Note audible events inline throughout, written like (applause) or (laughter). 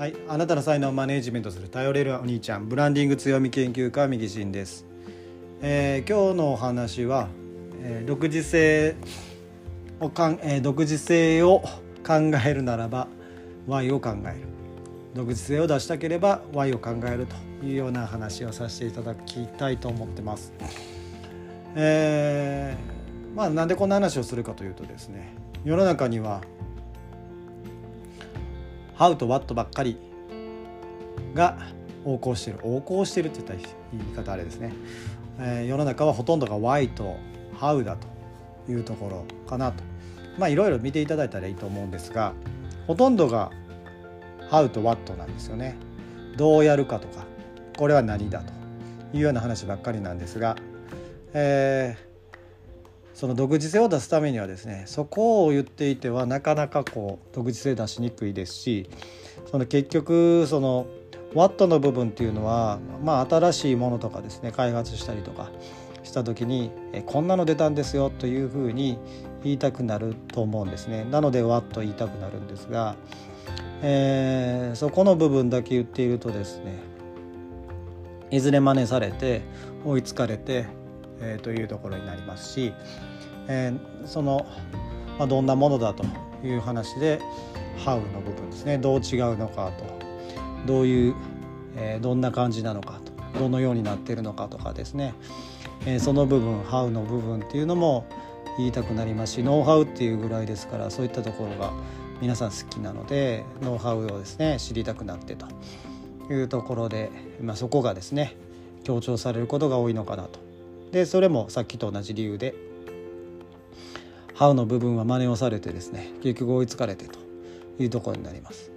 はい、あなたの才能をマネジメントする頼れるお兄ちゃんブランディング強み研究家右進です、えー今日のお話は、えー独自性をかん、えー独自性を考えるならば Y を考える独自性を出したければ Y を考えるというような話をさせていただきたいと思ってます。えーまあなんでこんな話をするかというとですね世の中には「How と What」ばっかりが横行してる。横行してるって言ったら言い方あれですね、えー世の中はほとんどが Why と How だというところかなと。まあいろいろ見ていただいたらいいと思うんですがほとんどが How と What なんですよね。どうやるかとかこれは何だというような話ばっかりなんですが、えーその独自性を出すためにはですねそこを言っていてはなかなかこう独自性出しにくいですしその結局そのワットの部分っていうのは、まあ、新しいものとかですね開発したりとかした時にえこんなの出たんですよというふうに言いたくなると思うんですね。なのでワット言いたくなるんですが、えーそこの部分だけ言っているとですねいずれ真似されて追いつかれて、えーというところになりますし、えーその、まあ、どんなものだという話で「How」の部分ですね。どう違うのかと。どういう、えーどんな感じなのかと。どのようになってるのかとかですね、えーその部分「How」の部分っていうのも言いたくなりますしノウハウっていうぐらいですからそういったところが皆さん好きなのでノウハウをですね知りたくなってというところで、まあ、そこがですね強調されることが多いのかなと。でそれもさっきと同じ理由で「ハウの部分は真似をされてですね結局追いつかれてというところになります。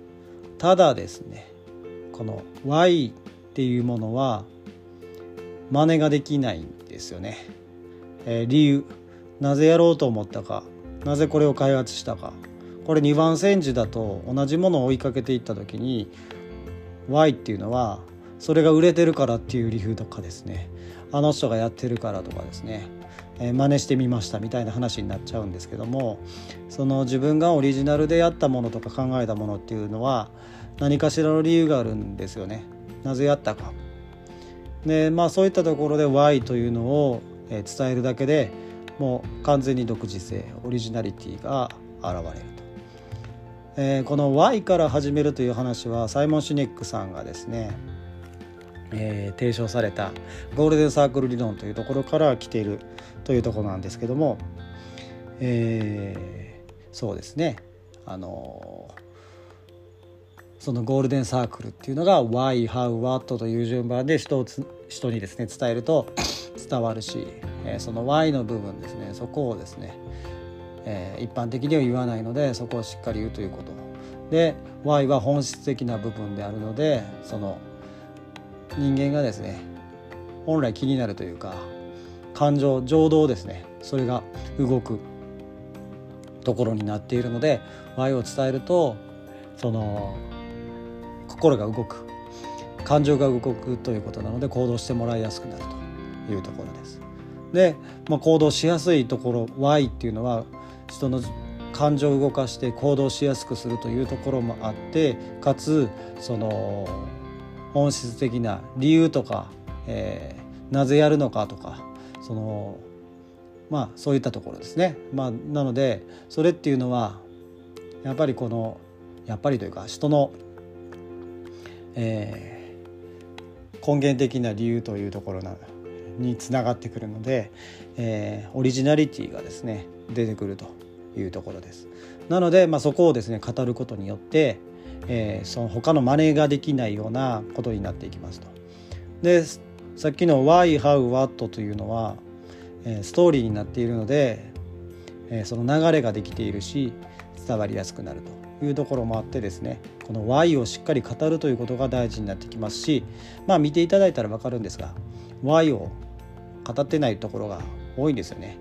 ただですねこの Y っていうものは真似ができないんですよね。えー理由なぜやろうと思ったかなぜこれを開発したかこれ2番煎じだと同じものを追いかけていった時に Y っていうのはそれが売れてるからっていう理由とかですねあの人がやってるからとかですね、えー真似してみましたみたいな話になっちゃうんですけどもその自分がオリジナルでやったものとか考えたものっていうのは何かしらの理由があるんですよね。なぜやったか。でまあそういったところで Y というのを伝えるだけでもう完全に独自性オリジナリティが現れると、えーこの Y から始めるという話はサイモン・シュネックさんがですね、えー提唱されたゴールデンサークル理論というところから来ているというところなんですけども、えーそうですね。あのそのゴールデンサークルっていうのが Why, How, What という順番で人を人にですね伝えると伝わるし、えーその Why の部分ですねそこをですね、えー一般的には言わないのでそこをしっかり言うということ。で Why は本質的な部分であるのでその人間がですね本来気になるというか感情情動ですねそれが動くところになっているので Y を伝えるとその心が動く感情が動くということなので行動してもらいやすくなるというところです。で、まあ、行動しやすいところ Y っていうのは人の感情を動かして行動しやすくするというところもあってかつその本質的な理由とか、えーなぜやるのかとかそのまあそういったところですね。まあ、なのでそれっていうのはやっぱりこのやっぱりというか人の、えー根源的な理由というところなにつながってくるので、えーオリジナリティがですね出てくるというところです。なので、まあ、そこをですね語ることによって、えーその他の真似ができないようなことになっていきますと。でさっきの「Why, How, What」というのは、えーストーリーになっているので、えーその流れができているし伝わりやすくなるというところもあってですねこの Why をしっかり語るということが大事になってきますしまあ見ていただいたら分かるんですが Y を語ってないところが多いんですよね。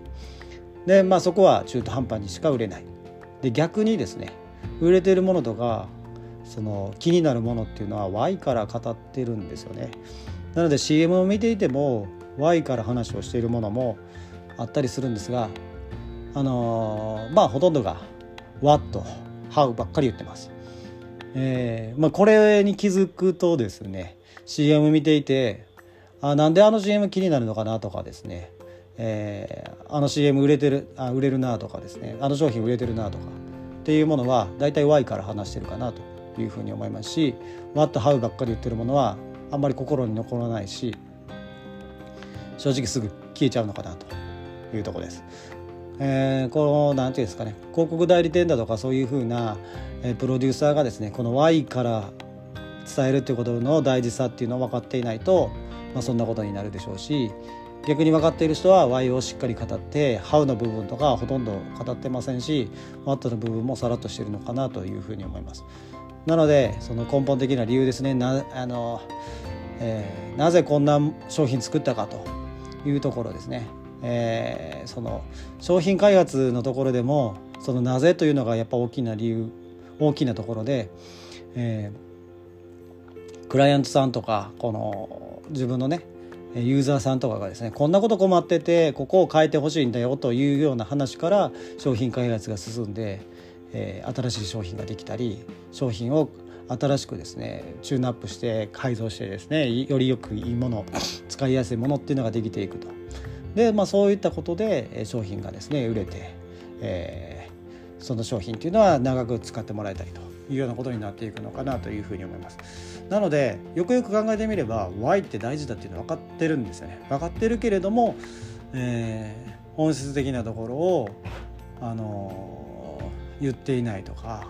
でまあそこは中途半端にしか売れない。で逆にですね売れてるものとかその気になるものっていうのは Y から語ってるんですよね。なので CM を見ていても Y から話をしているものもあったりするんですがあのーまあほとんどが What How ばっかり言ってます。えーまあ、これに気づくとですね CM 見ていてあなんであの CM 気になるのかなとかですね、えー、あの CM 売れてるあ売れるなとかですねあの商品売れてるなとかっていうものは大体 Y から話してるかなというふうに思いますし What How ばっかり言ってるものはあんまり心に残らないし正直すぐ消えちゃうのかなというとこです。えー、この何て言うんですかね広告代理店だとかそういうふうな、えー、プロデューサーがですねこの Y から伝えるっていうことの大事さっていうのを分かっていないと、まあ、そんなことになるでしょうし逆に分かっている人は Y をしっかり語って How の部分とかほとんど語ってませんし What の部分もさらっとしてるのかなというふうに思います。なのでその根本的な理由ですねなあの、えー、なぜこんな商品作ったかというところですね。えー、その商品開発のところでもそのなぜというのがやっぱ大きな理由大きなところで、えー、クライアントさんとかこの自分のねユーザーさんとかがですねこんなこと困っててここを変えてほしいんだよというような話から商品開発が進んで、えー、新しい商品ができたり商品を新しくですねチューンアップして改造してですねよりよくいいもの使いやすいものっていうのができていくと。で、まあ、そういったことで商品がですね売れて、えー、その商品っていうのは長く使ってもらえたりというようなことになっていくのかなというふうに思います。なのでよくよく考えてみれば Y って大事だっていうのは分かってるんですよね。分かってるけれども、えー、本質的なところを、あの、言っていないとか、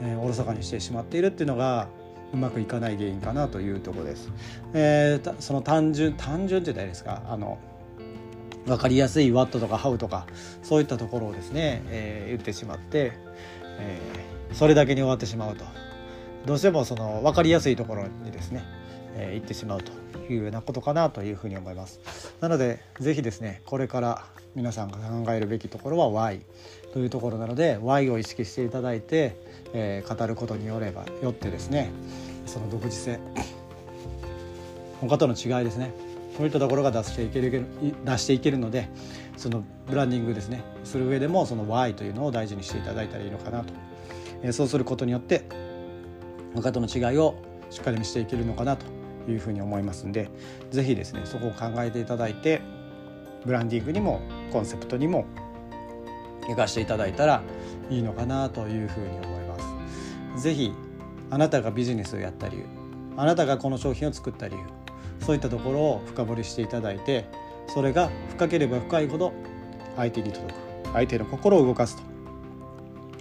えー、おろそかにしてしまっているっていうのがうまくいかない原因かなというところです。えー、その単純単純って言ったらいいですか？あの分かりやすいワットとかハウとかそういったところをですね、えー、言ってしまって、えー、それだけに終わってしまうと。どうしてもその分かりやすいところにですね、えー、行ってしまうというようなことかなというふうに思います。なので是非ですねこれから皆さんが考えるべきところは Y というところなので Y を意識していただいて、えー、語ることによればよってですねその独自性他との違いですねそういったところが出していける出していけるのでそのブランディングですねする上でもその Y というのを大事にしていただいたらいいのかなと、えそうすることによって他との違いをしっかり見せていけるのかなと。いうふうに思いますんで是非ですねそこを考えていただいてブランディングにもコンセプトにも生かしていただいたらいいのかなというふうに思います。是非あなたがビジネスをやった理由あなたがこの商品を作った理由そういったところを深掘りしていただいてそれが深ければ深いほど相手に届く相手の心を動かす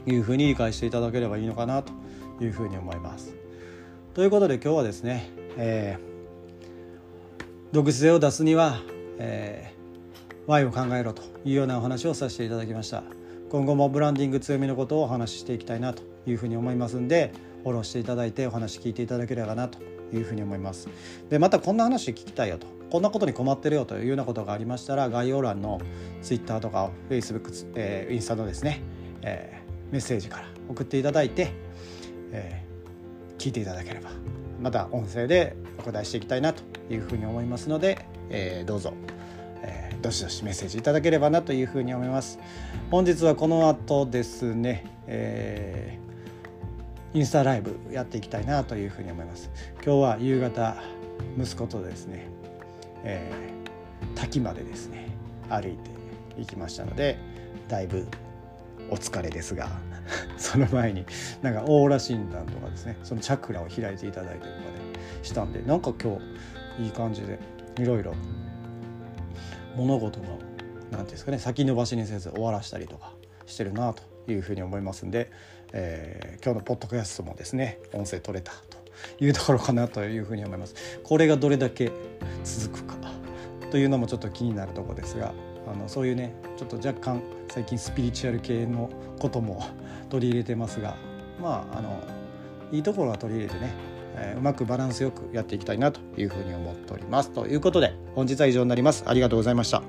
というふうに理解していただければいいのかなというふうに思います。ということで今日はですね、えー、独自性を出すには、えー、Y を考えろというようなお話をさせていただきました。今後もブランディング強みのことをお話ししていきたいなというふうに思いますんでフォローしていただいてお話聞いていただければなというふうに思います。でまたこんな話聞きたいよと。こんなことに困ってるよというようなことがありましたら概要欄の Twitter とか Facebook、えー、インスタのですね、えー、メッセージから送っていただいて、えー、聞いていただければまた音声でお答えしていきたいなというふうに思いますので、えー、どうぞ、えー、どしどしメッセージいただければなというふうに思います。本日はこの後ですね、えーインスタライブやっていきたいなというふうに思います。今日は夕方息子とですね、えー、滝までですね歩いていきましたのでだいぶお疲れですが (laughs) その前になんかオーラ診断とかですねそのチャクラを開いていただいたりとかねしたんでなんか今日いい感じでいろいろ物事の何て言うんですかね先延ばしにせず終わらしたりとかしてるなというふうに思いますんで、えー、今日のポッドキャストもですね音声取れたというところかなというふうに思います。これがどれだけ続くかというのもちょっと気になるとこですがあのそういうねちょっと若干最近スピリチュアル系のことも取り入れてますがまああのいいところは取り入れてね、え、うまくバランスよくやっていきたいなというふうに思っております。ということで本日は以上になります。ありがとうございました。